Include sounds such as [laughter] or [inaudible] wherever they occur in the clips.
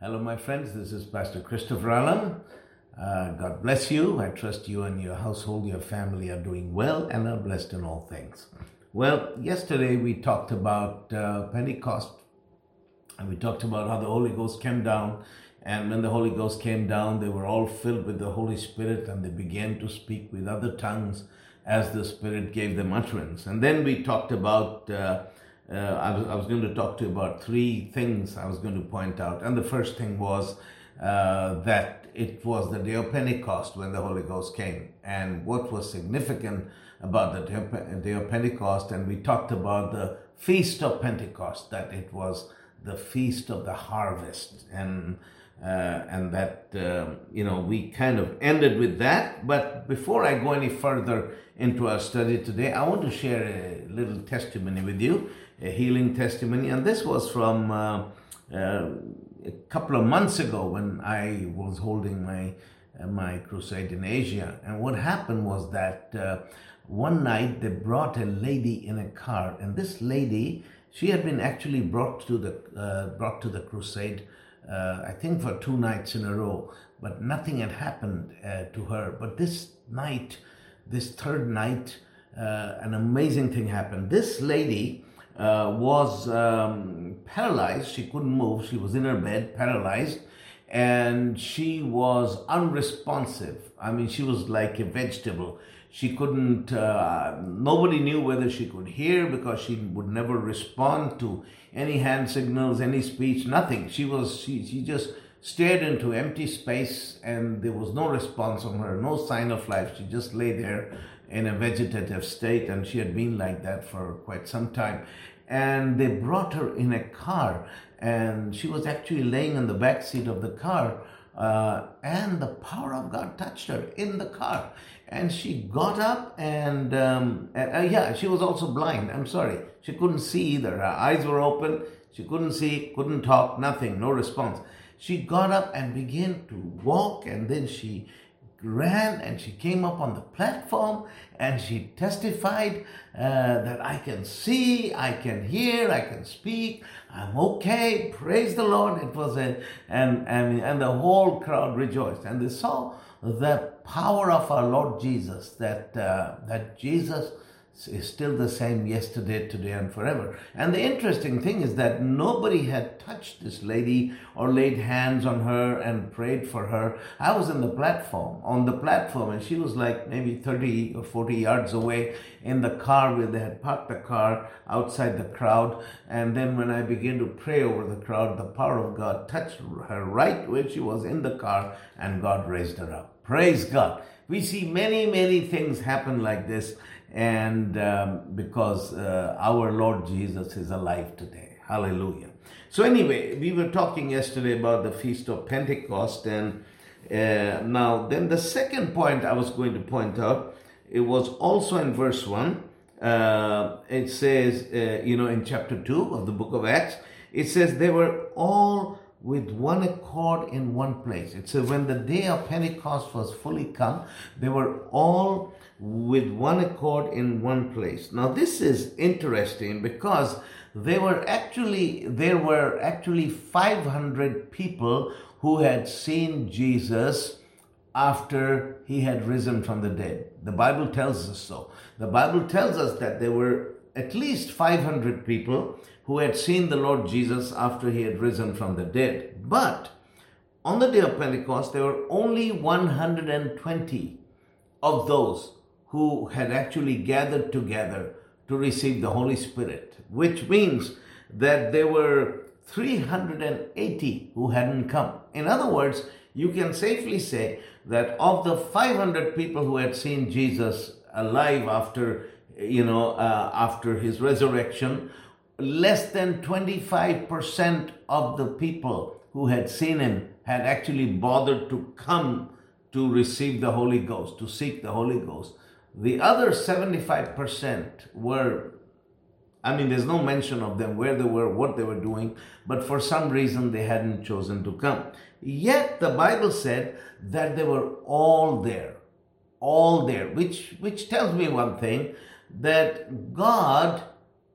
Hello, my friends. This is Pastor Christopher Alam. Uh, God bless you. I trust you and your household, your family are doing well and are blessed in all things. Well, yesterday we talked about uh, Pentecost and we talked about how the Holy Ghost came down. And when the Holy Ghost came down, they were all filled with the Holy Spirit and they began to speak with other tongues as the Spirit gave them utterance. And then we talked about uh, uh, I, was, I was going to talk to you about three things I was going to point out. And the first thing was uh, that it was the day of Pentecost when the Holy Ghost came. And what was significant about the day of Pentecost, and we talked about the feast of Pentecost, that it was the feast of the harvest. And and that uh, you know we kind of ended with that but before i go any further into our study today i want to share a little testimony with you a healing testimony, and this was from uh, uh, a couple of months ago when I was holding my uh, my crusade in Asia. And what happened was that uh, one night they brought a lady in a car, and this lady she had been actually brought to the uh, brought to the crusade. Uh, I think for two nights in a row, but nothing had happened to her. But this night, this third night, an amazing thing happened. This lady, uh, was um, paralyzed. She couldn't move. She was in her bed, paralyzed, and she was unresponsive. I mean, she was like a vegetable. She couldn't, uh, nobody knew whether she could hear because she would never respond to any hand signals, any speech, nothing. She was, she, she just stared into empty space and there was no response from her, no sign of life. She just lay there in a vegetative state, and she had been like that for quite some time. And they brought her in a car, and she was actually laying in the back seat of the car. Uh, and the power of God touched her in the car. And she got up and, um, uh, yeah, she was also blind. I'm sorry. She couldn't see either. Her eyes were open. She couldn't see, couldn't talk, nothing, no response. She got up and began to walk, and then she ran and she came up on the platform and she testified uh, that I can see, I can hear, I can speak, I'm okay, praise the Lord. It was a, and, and, and the whole crowd rejoiced and they saw the power of our Lord Jesus, that, uh, that Jesus is still the same yesterday, today, and forever. And the interesting thing is that nobody had touched this lady or laid hands on her and prayed for her. I was in the platform, on the platform, and she was like maybe 30 or 40 yards away in the car where they had parked the car outside the crowd. And then when I began to pray over the crowd, the power of God touched her right where she was in the car, and God raised her up. Praise God. We see many, many things happen like this and um, because uh, our Lord Jesus is alive today. Hallelujah. So, anyway, we were talking yesterday about the Feast of Pentecost, and uh, now, then the second point I was going to point out, it was also in verse 1. Uh, it says, uh, you know, in chapter 2 of the book of Acts, it says they were all with one accord in one place. It says when the day of Pentecost was fully come, they were all with one accord in one place. Now this is interesting because they were actually there were actually 500 people who had seen Jesus after he had risen from the dead. The Bible tells us so. The Bible tells us that there were at least 500 people who had seen the Lord Jesus after he had risen from the dead. But on the day of Pentecost, there were only 120 of those who had actually gathered together to receive the Holy Spirit, which means that there were 380 who hadn't come. In other words, you can safely say that of the 500 people who had seen Jesus alive after, you know, uh, after his resurrection, less than 25% of the people who had seen him had actually bothered to come to receive the Holy Ghost, to seek the Holy Ghost. The other 75% were, I mean, there's no mention of them, where they were, what they were doing, but for some reason they hadn't chosen to come. Yet the Bible said that they were all there, all there, which, which tells me one thing that God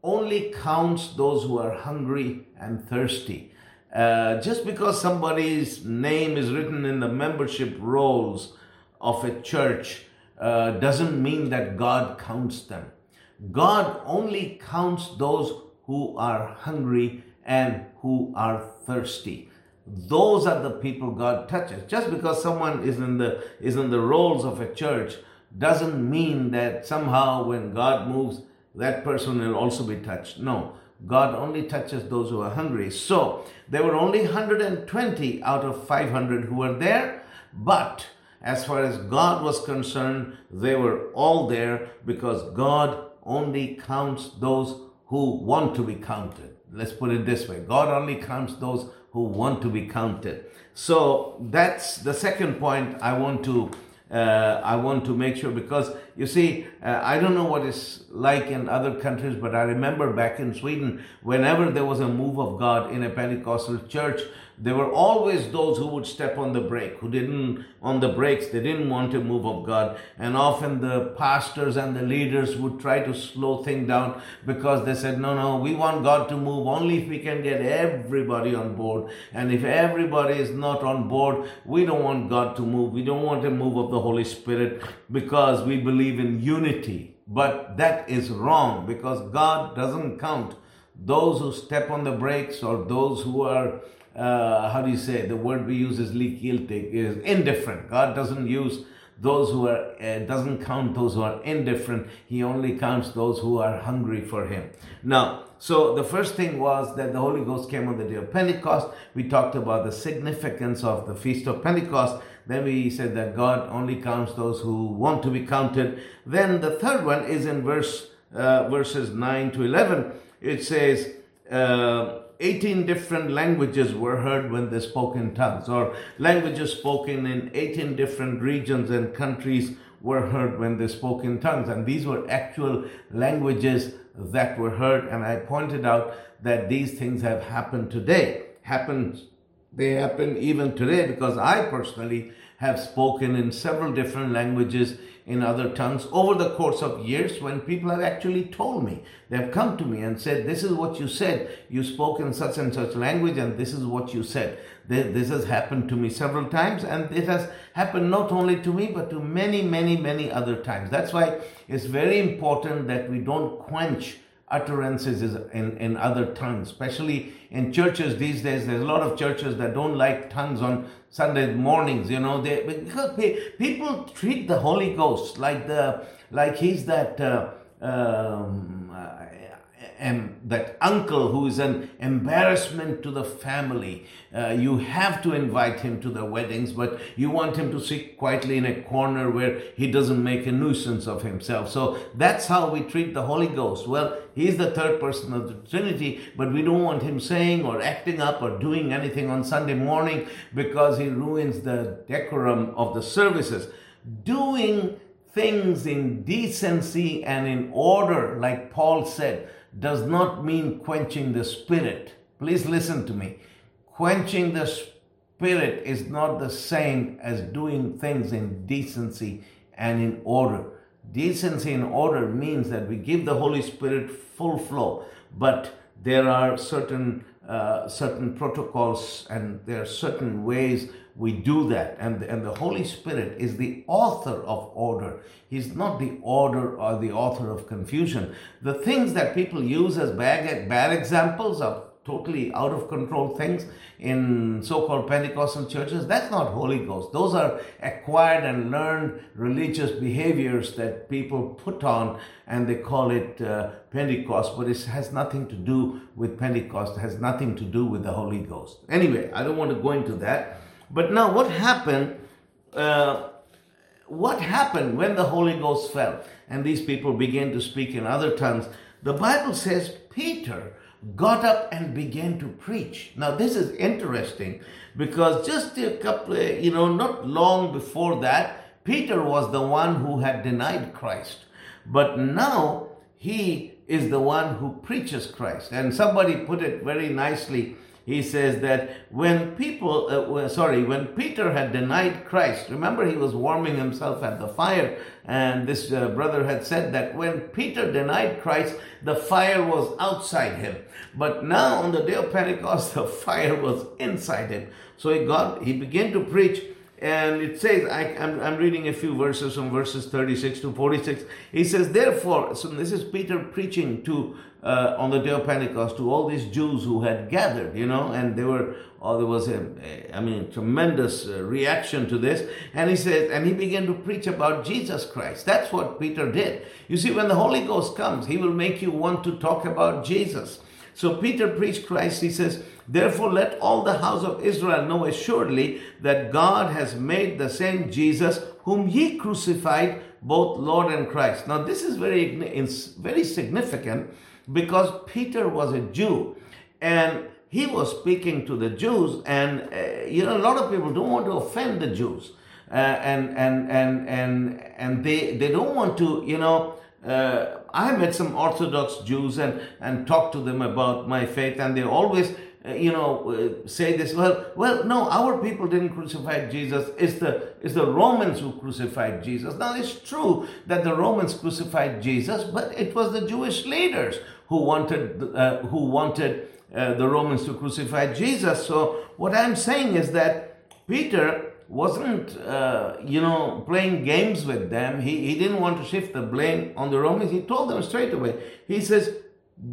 only counts those who are hungry and thirsty. Uh, just because somebody's name is written in the membership rolls of a church uh, doesn't mean that God counts them. God only counts those who are hungry and who are thirsty. Those are the people God touches. Just because someone is in the is in the rolls of a church doesn't mean that somehow when God moves, that person will also be touched. No. God only touches those who are hungry. So there were only 120 out of 500 who were there, but as far as God was concerned, they were all there because God only counts those who want to be counted. Let's put it this way God only counts those who want to be counted. So that's the second point I want to uh, I want to make sure because you see, uh, I don't know what it's like in other countries, but I remember back in Sweden, whenever there was a move of God in a Pentecostal church, there were always those who would step on the brake, who didn't, on the brakes, they didn't want to move of God. And often the pastors and the leaders would try to slow things down because they said, no, no, we want God to move only if we can get everybody on board. And if everybody is not on board, we don't want God to move. We don't want a move of the Holy Spirit because we believe in unity. But that is wrong because God doesn't count those who step on the brakes or those who are uh, how do you say the word we use is likgiltig is indifferent. God doesn't use those who are uh, doesn't count those who are indifferent. He only counts those who are hungry for him. Now so the first thing was that the holy ghost came on the day of pentecost. We talked about the significance of the feast of pentecost. Then we said that god only counts those who want to be counted. Then the third one is in verse uh, verses 9 to 11 it says uh, 18 different languages were heard when they spoke in tongues, or languages spoken in 18 different regions and countries were heard when they spoke in tongues. And these were actual languages that were heard. And I pointed out that these things have happened today. Happened, they happen even today because I personally have spoken in several different languages in other tongues over the course of years when people have actually told me. They have come to me and said, This is what you said. You spoke in such and such language, and this is what you said. This has happened to me several times, and it has happened not only to me, but to many, many, many other times. That's why it's very important that we don't quench utterances is in, in other tongues, especially in churches these days. There's a lot of churches that don't like tongues on Sunday mornings, you know, they, because people treat the Holy Ghost like the, like he's that, uh, um, and that uncle who is an embarrassment to the family. Uh, you have to invite him to the weddings, but you want him to sit quietly in a corner where he doesn't make a nuisance of himself. So that's how we treat the Holy Ghost. Well, he's the third person of the Trinity, but we don't want him saying or acting up or doing anything on Sunday morning because he ruins the decorum of the services. Doing things in decency and in order, like Paul said, does not mean quenching the spirit. Please listen to me. Quenching the spirit is not the same as doing things in decency and in order. Decency and order means that we give the Holy Spirit full flow, but there are certain uh, certain protocols and there are certain ways we do that. And, and the Holy Spirit is the author of order. He's not the order or the author of confusion. The things that people use as bad, bad examples of totally out of control things in so-called Pentecostal churches, that's not Holy Ghost. Those are acquired and learned religious behaviors that people put on and they call it uh, Pentecost, but it has nothing to do with Pentecost, it has nothing to do with the Holy Ghost. Anyway, I don't want to go into that. But now, what happened? Uh, what happened when the Holy Ghost fell and these people began to speak in other tongues? The Bible says Peter got up and began to preach. Now, this is interesting because just a couple, you know, not long before that, Peter was the one who had denied Christ. But now he is the one who preaches Christ. And somebody put it very nicely he says that when people, uh, sorry, when Peter had denied Christ, remember he was warming himself at the fire, and this uh, brother had said that when Peter denied Christ, the fire was outside him. But now on the day of Pentecost, [laughs] the fire was inside him. So he got, he began to preach and it says, I, am I'm, I'm reading a few verses from verses 36 to 46. He says, Therefore, so this is Peter preaching to uh, on the day of Pentecost to all these Jews who had gathered, you know, and they were, oh, there was a, a I mean, tremendous uh, reaction to this. And he says, and he began to preach about Jesus Christ. That's what Peter did. You see, when the Holy Ghost comes, he will make you want to talk about Jesus. So Peter preached Christ. He says, Therefore, let all the house of Israel know assuredly that God has made the same Jesus whom ye crucified, both Lord and Christ. Now, this is very, very significant because Peter was a Jew and he was speaking to the Jews, and uh, you know, a lot of people don't want to offend the Jews. Uh, and and and and and they they don't want to you know uh, I met some Orthodox Jews and and talked to them about my faith, and they always uh, you know, uh, say this. Well, well, no, our people didn't crucify Jesus. It's the it's the Romans who crucified Jesus. Now it's true that the Romans crucified Jesus, but it was the Jewish leaders who wanted uh, who wanted uh, the Romans to crucify Jesus. So what I'm saying is that Peter wasn't uh, you know playing games with them. He he didn't want to shift the blame on the Romans. He told them straight away. He says,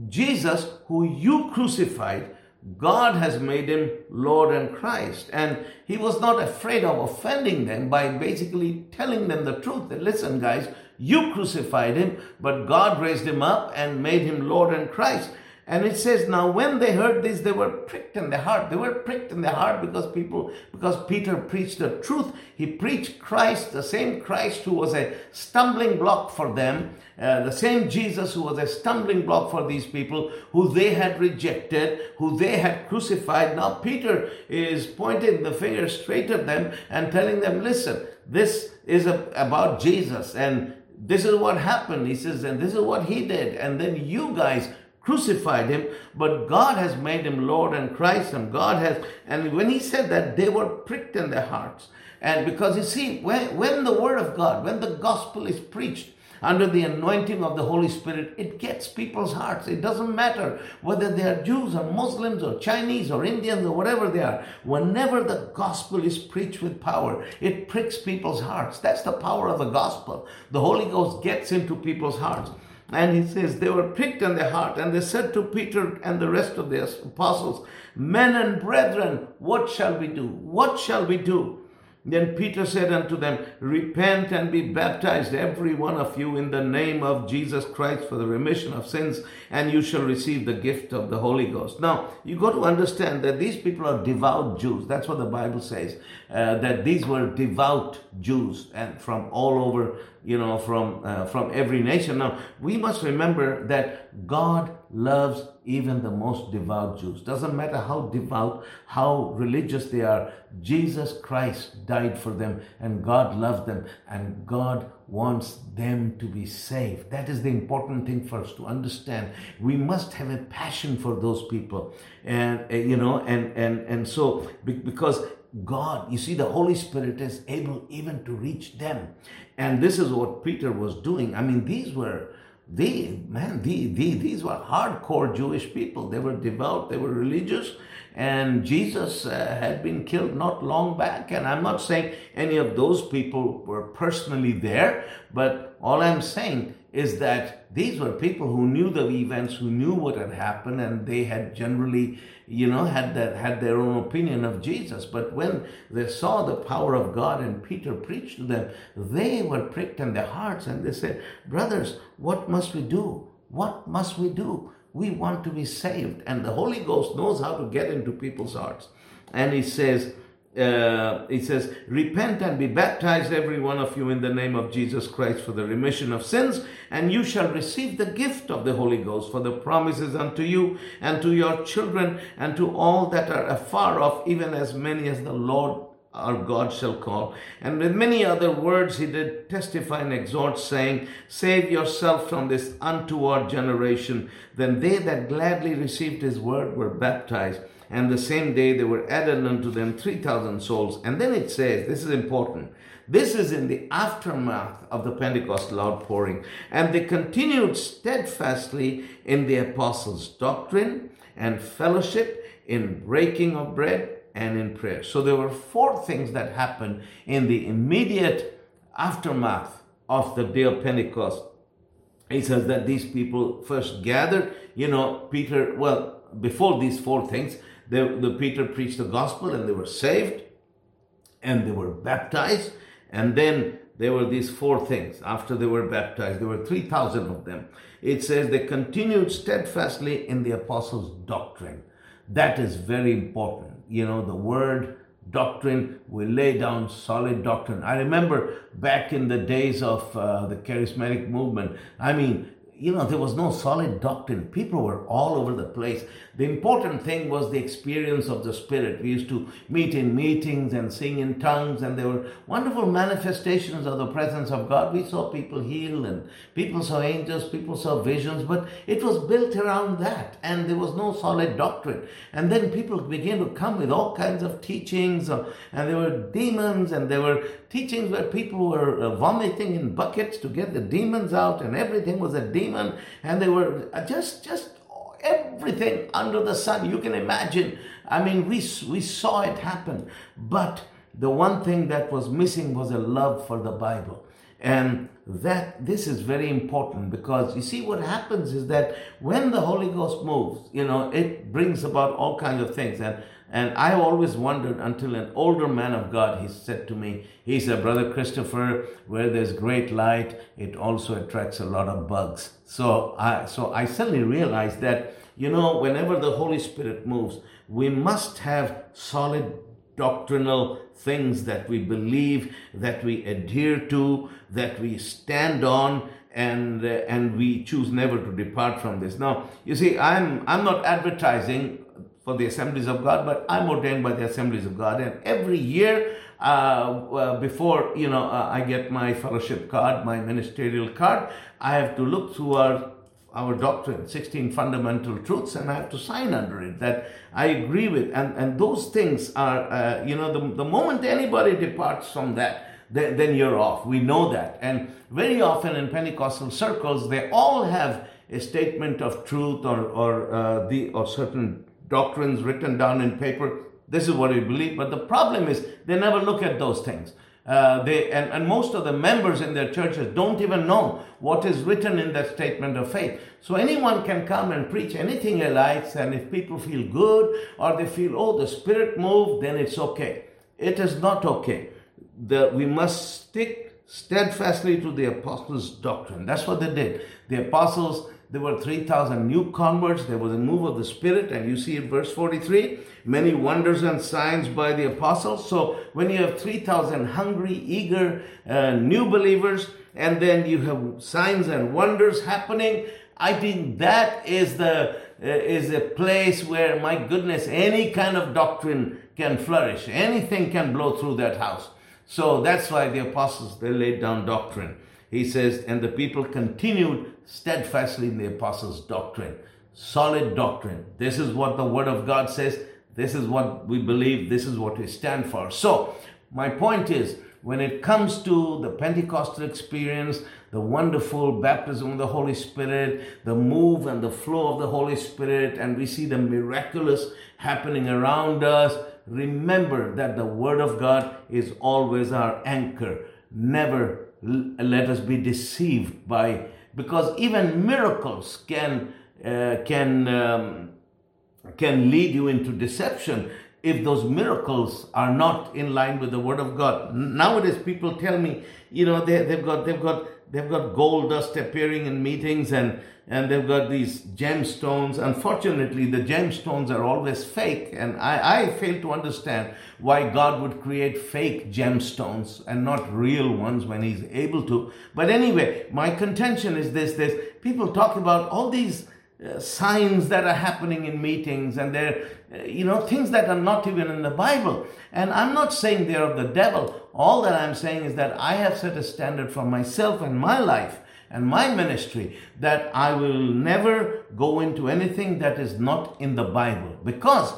Jesus, who you crucified God has made him Lord and Christ. And he was not afraid of offending them by basically telling them the truth. That, listen, guys, you crucified him, but God raised him up and made him Lord and Christ. And it says, now when they heard this, they were pricked in their heart. They were pricked in their heart because people, because Peter preached the truth. He preached Christ, the same Christ who was a stumbling block for them, uh, the same Jesus who was a stumbling block for these people who they had rejected, who they had crucified. Now Peter is pointing the finger straight at them and telling them, listen, this is a, about Jesus and this is what happened. He says, and this is what he did. And then you guys crucified him, but God has made him Lord and Christ, and God has, and when he said that, they were pricked in their hearts. And because you see, when, when the word of God, when the gospel is preached, under the anointing of the Holy Spirit, it gets people's hearts. It doesn't matter whether they are Jews or Muslims or Chinese or Indians or whatever they are. Whenever the gospel is preached with power, it pricks people's hearts. That's the power of the gospel. The Holy Ghost gets into people's hearts. And he says, they were pricked in their heart, and they said to Peter and the rest of the apostles, Men and brethren, what shall we do? What shall we do? Then Peter said unto them, Repent and be baptized, every one of you, in the name of Jesus Christ for the remission of sins, and you shall receive the gift of the Holy Ghost. Now, you got to understand that these people are devout Jews. That's what the Bible says, uh, that these were devout Jews and from all over, you know, from, uh, from every nation. Now, we must remember that God loves even the most devout Jews. Doesn't matter how devout, how religious they are, Jesus Christ died for them and God loved them and God wants them to be saved. That is the important thing for us to understand. We must have a passion for those people. And, uh, you know, and, and, and so because God, you see, the Holy Spirit is able even to reach them. And this is what Peter was doing. I mean, these were they, man, they, they, these were hardcore Jewish people. They were devout, they were religious, and Jesus uh, had been killed not long back. And I'm not saying any of those people were personally there, but all I'm saying is that these were people who knew the events, who knew what had happened, and they had generally, you know, had that had their own opinion of Jesus. But when they saw the power of God and Peter preached to them, they were pricked in their hearts and they said, Brothers, what must we do? What must we do? We want to be saved. And the Holy Ghost knows how to get into people's hearts. And he says, uh, it says, Repent and be baptized, every one of you, in the name of Jesus Christ for the remission of sins, and you shall receive the gift of the Holy Ghost, for the promises unto you and to your children and to all that are afar off, even as many as the Lord our God shall call. And with many other words he did testify and exhort, saying, Save yourself from this untoward generation. Then they that gladly received his word were baptized. And the same day there were added unto them 3,000 souls. And then it says, this is important. This is in the aftermath of the Pentecostal outpouring. And they continued steadfastly in the apostles' doctrine and fellowship, in breaking of bread, and in prayer. So there were four things that happened in the immediate aftermath of the day of Pentecost. He says that these people first gathered, you know, Peter, well, before these four things, the, the Peter preached the gospel and they were saved and they were baptized. And then there were these four things. After they were baptized, there were 3,000 of them. It says they continued steadfastly in the apostles' doctrine. That is very important. You know, the word doctrine, we lay down solid doctrine. I remember back in the days of uh, the charismatic movement, I mean, you know, there was no solid doctrine. People were all over the place. The important thing was the experience of the Spirit. We used to meet in meetings and sing in tongues, and there were wonderful manifestations of the presence of God. We saw people healed, and people saw angels, people saw visions, but it was built around that, and there was no solid doctrine. And then people began to come with all kinds of teachings, uh, and there were demons, and there were teachings where people were uh, vomiting in buckets to get the demons out, and everything was a demon, and they were uh, just just everything under the sun. You can imagine. I mean, we, we saw it happen. But the one thing that was missing was a love for the Bible. And that this is very important because you see what happens is that when the Holy Ghost moves, you know, it brings about all kinds of things. And and I always wondered until an older man of God, he said to me, he said, Brother Christopher, where there's great light, it also attracts a lot of bugs. So I so I suddenly realized that, you know, whenever the Holy Spirit moves, we must have solid doctrinal things that we believe, that we adhere to, that we stand on, and uh, and we choose never to depart from this. Now, you see, I'm I'm not advertising for the Assemblies of God, but I'm ordained by the Assemblies of God, and every year. Uh, uh, before you know, uh, I get my fellowship card, my ministerial card. I have to look through our our doctrine, 16 fundamental truths, and I have to sign under it that I agree with. And, and those things are, uh, you know, the, the moment anybody departs from that, then, then you're off. We know that. And very often in Pentecostal circles, they all have a statement of truth or, or, uh, the, or certain doctrines written down in paper. This is what we believe. But the problem is they never look at those things. Uh, they and, and most of the members in their churches don't even know what is written in that statement of faith. So anyone can come and preach anything he likes, and if people feel good or they feel, oh, the Spirit moved, then it's okay. It is not okay. The, we must stick steadfastly to the apostles' doctrine. That's what they did. The apostles there were 3,000 new converts. There was a move of the Spirit. And you see in verse 43, many wonders and signs by the apostles. So when you have 3,000 hungry, eager, uh, new believers, and then you have signs and wonders happening, I think that is the uh, is a place where, my goodness, any kind of doctrine can flourish. Anything can blow through that house. So that's why the apostles they laid down doctrine. He says, and the people continued steadfastly in the apostles' doctrine. Solid doctrine. This is what the Word of God says. This is what we believe. This is what we stand for. So, my point is, when it comes to the Pentecostal experience, the wonderful baptism of the Holy Spirit, the move and the flow of the Holy Spirit, and we see the miraculous happening around us, remember that the Word of God is always our anchor. Never let us be deceived by because even miracles can uh, can um, can lead you into deception if those miracles are not in line with the word of god nowadays people tell me you know they, they've got they've got they've got gold dust appearing in meetings and and they've got these gemstones. Unfortunately, the gemstones are always fake, and I, I fail to understand why God would create fake gemstones and not real ones when He's able to. But anyway, my contention is this: this people talk about all these signs that are happening in meetings and they're uh, you know things that are not even in the bible and i'm not saying they're of the devil all that i'm saying is that i have set a standard for myself and my life and my ministry that I will never go into anything that is not in the Bible because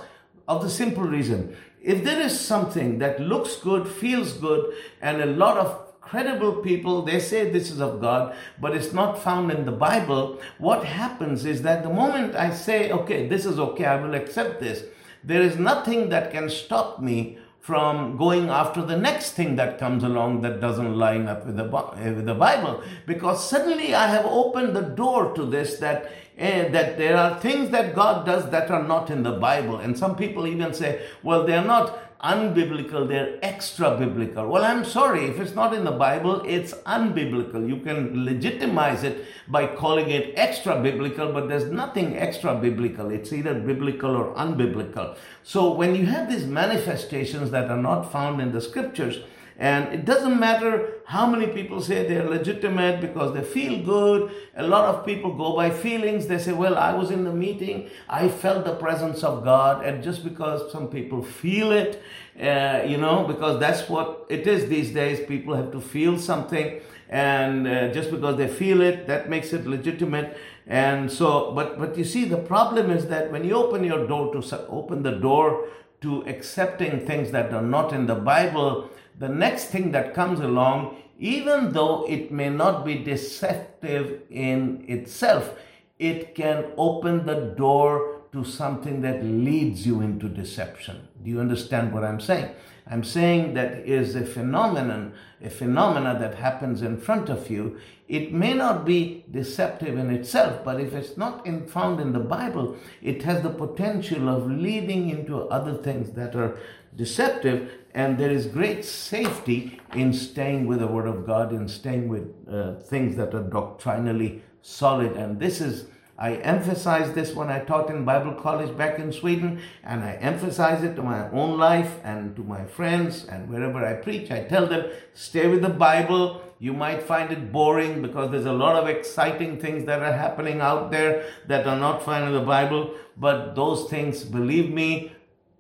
of the simple reason. If there is something that looks good, feels good, and a lot of credible people, they say this is of God, but it's not found in the Bible, what happens is that the moment I say, okay, this is okay, I will accept this, there is nothing that can stop me from going after the next thing that comes along that doesn't line up with the, with the Bible. Because suddenly I have opened the door to this that uh, that there are things that God does that are not in the Bible. And some people even say, well, they're not unbiblical, they're extra biblical. Well, I'm sorry, if it's not in the Bible, it's unbiblical. You can legitimize it by calling it extra biblical, but there's nothing extra biblical. It's either biblical or unbiblical. So when you have these manifestations that are not found in the scriptures, and it doesn't matter how many people say they're legitimate because they feel good. A lot of people go by feelings. They say, Well, I was in the meeting, I felt the presence of God. And just because some people feel it, uh, you know, because that's what it is these days, people have to feel something. And uh, just because they feel it, that makes it legitimate. And so, but, but you see, the problem is that when you open your door to open the door to accepting things that are not in the Bible, the next thing that comes along, even though it may not be deceptive in itself, it can open the door to something that leads you into deception. Do you understand what I'm saying? I'm saying that is a phenomenon, a phenomena that happens in front of you. It may not be deceptive in itself, but if it's not in, found in the Bible, it has the potential of leading into other things that are deceptive. And there is great safety in staying with the Word of God, in staying with uh, things that are doctrinally solid. And this is I emphasize this when I taught in Bible college back in Sweden, and I emphasize it to my own life and to my friends, and wherever I preach, I tell them stay with the Bible. You might find it boring because there's a lot of exciting things that are happening out there that are not found in the Bible, but those things, believe me,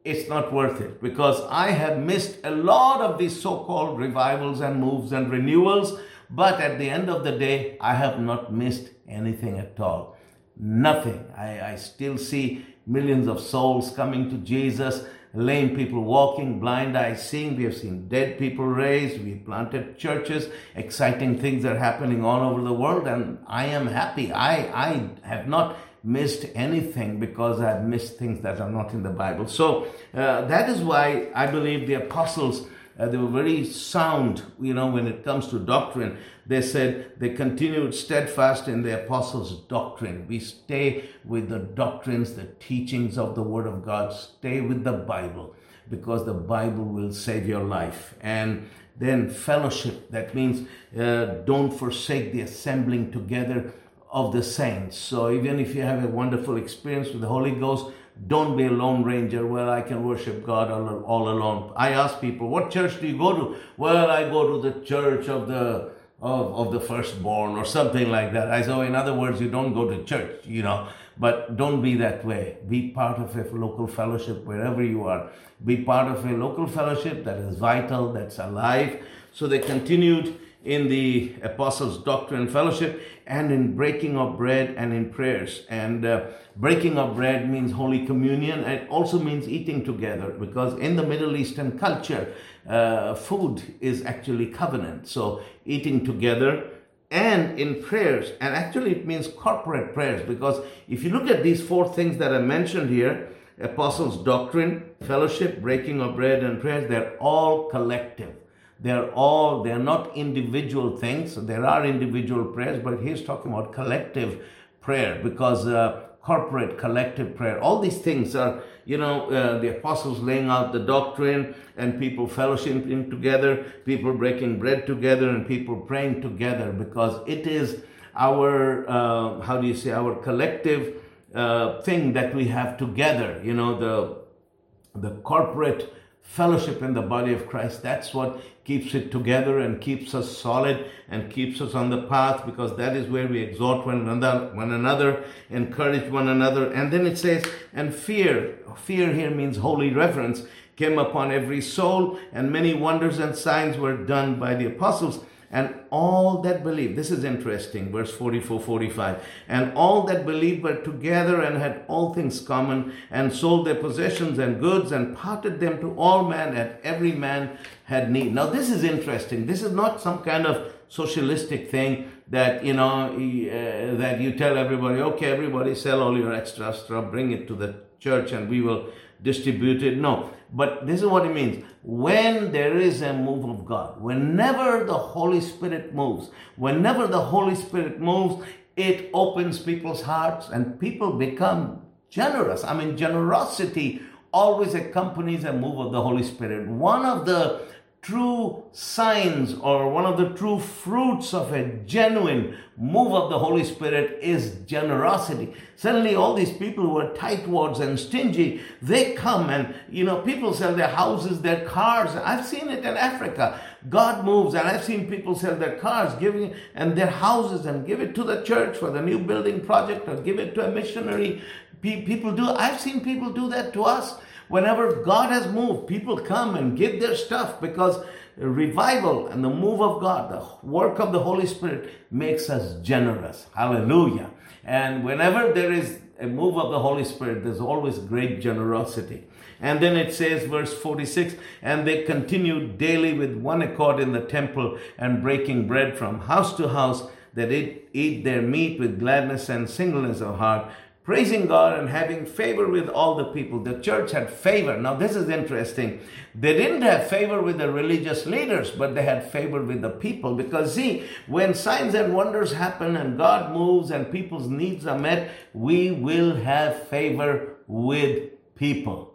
it's not worth it because I have missed a lot of these so called revivals and moves and renewals, but at the end of the day, I have not missed anything at all. Nothing. I, I still see millions of souls coming to Jesus, lame people walking, blind eyes seeing. We have seen dead people raised. We planted churches. Exciting things are happening all over the world, and I am happy. I, I have not missed anything because I've missed things that are not in the Bible. So uh, that is why I believe the apostles uh, they were very sound, you know, when it comes to doctrine. They said they continued steadfast in the apostles' doctrine. We stay with the doctrines, the teachings of the Word of God. Stay with the Bible because the Bible will save your life. And then fellowship, that means uh, don't forsake the assembling together of the saints. So even if you have a wonderful experience with the Holy Ghost, don't be a lone ranger. Well, I can worship God all, all alone. I ask people, what church do you go to? Well, I go to the church of the of, of the firstborn or something like that. I say, oh, in other words, you don't go to church, you know, but don't be that way. Be part of a local fellowship wherever you are. Be part of a local fellowship that is vital, that's alive. So they continued in the apostles' doctrine and fellowship and in breaking of bread and in prayers. And uh, breaking of bread means Holy Communion. It also means eating together because in the Middle Eastern culture, uh, food is actually covenant. So eating together and in prayers. And actually, it means corporate prayers because if you look at these four things that I mentioned here, apostles' doctrine, fellowship, breaking of bread, and prayers, they're all collective. They're all, they're not individual things. There are individual prayers, but he's talking about collective prayer because uh, corporate, collective prayer, all these things are, you know, uh, the apostles laying out the doctrine and people fellowshipping together, people breaking bread together, and people praying together because it is our, uh, how do you say, our collective uh, thing that we have together, you know, the, the corporate fellowship in the body of Christ. That's what keeps it together and keeps us solid and keeps us on the path because that is where we exhort one another, one another, encourage one another. And then it says, and fear, fear here means holy reverence, came upon every soul, and many wonders and signs were done by the apostles. And all that believed, this is interesting, verse 44 45. And all that believed were together and had all things common, and sold their possessions and goods, and parted them to all men, and every man had need. Now, this is interesting. This is not some kind of socialistic thing that you know uh, that you tell everybody okay everybody sell all your extra stuff bring it to the church and we will distribute it no but this is what it means. When there is a move of god whenever the holy spirit moves whenever the holy spirit moves it opens people's hearts and people become generous. I mean generosity always accompanies a move of the holy spirit. One of the true signs or one of the true fruits of a genuine move of the Holy Spirit is generosity. Suddenly, all these people who are tightwads and stingy, they come and, you know, people sell their houses, their cars. I've seen it in Africa. God moves, and I've seen people sell their cars, giving and their houses, and give it to the church for the new building project, or give it to a missionary. People do. I've seen people do that to us Whenever God has moved, people come and give their stuff because revival and the move of God, the work of the Holy Spirit makes us generous. Hallelujah. And whenever there is a move of the Holy Spirit, there's always great generosity. And then it says, verse 46, and they continued daily with one accord in the temple and breaking bread from house to house, that it eat their meat with gladness and singleness of heart, praising God and having favor with all the people. The church had favor. Now, this is interesting. They didn't have favor with the religious leaders, but they had favor with the people. Because, see, when signs and wonders happen and God moves and people's needs are met, we will have favor with people.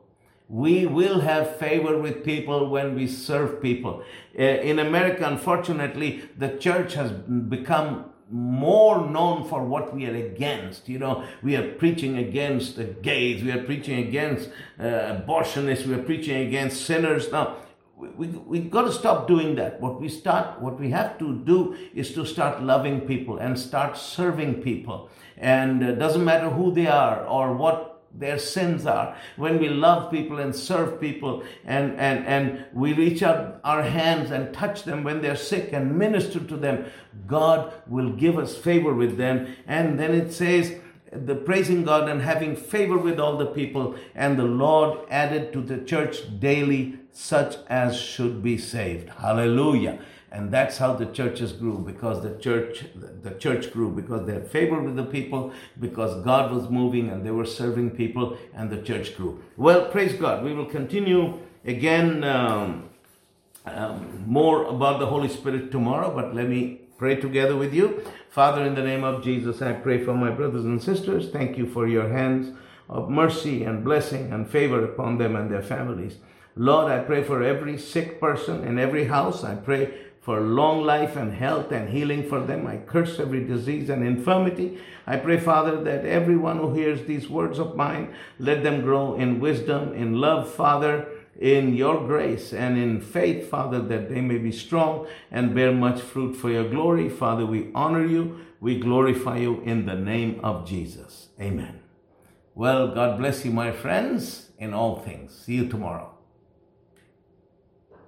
We will have favor with people when we serve people. Uh, in America, unfortunately, the church has become more known for what we are against. You know, we are preaching against the gays, we are preaching against uh, abortionists, we are preaching against sinners. Now, we, we got to stop doing that. What we start, what we have to do is to start loving people and start serving people. And uh, doesn't matter who they are or what their sins are. When we love people and serve people and, and, and we reach out our hands and touch them when they're sick and minister to them, God will give us favor with them. And then it says, the praising God and having favor with all the people, and the Lord added to the church daily such as should be saved. Hallelujah and that's how the churches grew because the church the church grew because they had favor with the people because god was moving and they were serving people and the church grew. Well praise god. We will continue again um, um, more about the holy spirit tomorrow but let me pray together with you. Father in the name of jesus i pray for my brothers and sisters. Thank you for your hands of mercy and blessing and favor upon them and their families. Lord i pray for every sick person in every house. I pray for long life and health and healing for them. I curse every disease and infirmity. I pray, Father, that everyone who hears these words of mine, let them grow in wisdom, in love, Father, in your grace and in faith, Father, that they may be strong and bear much fruit for your glory. Father, we honor you. We glorify you in the name of Jesus. Amen. Well, God bless you, my friends, in all things. See you tomorrow.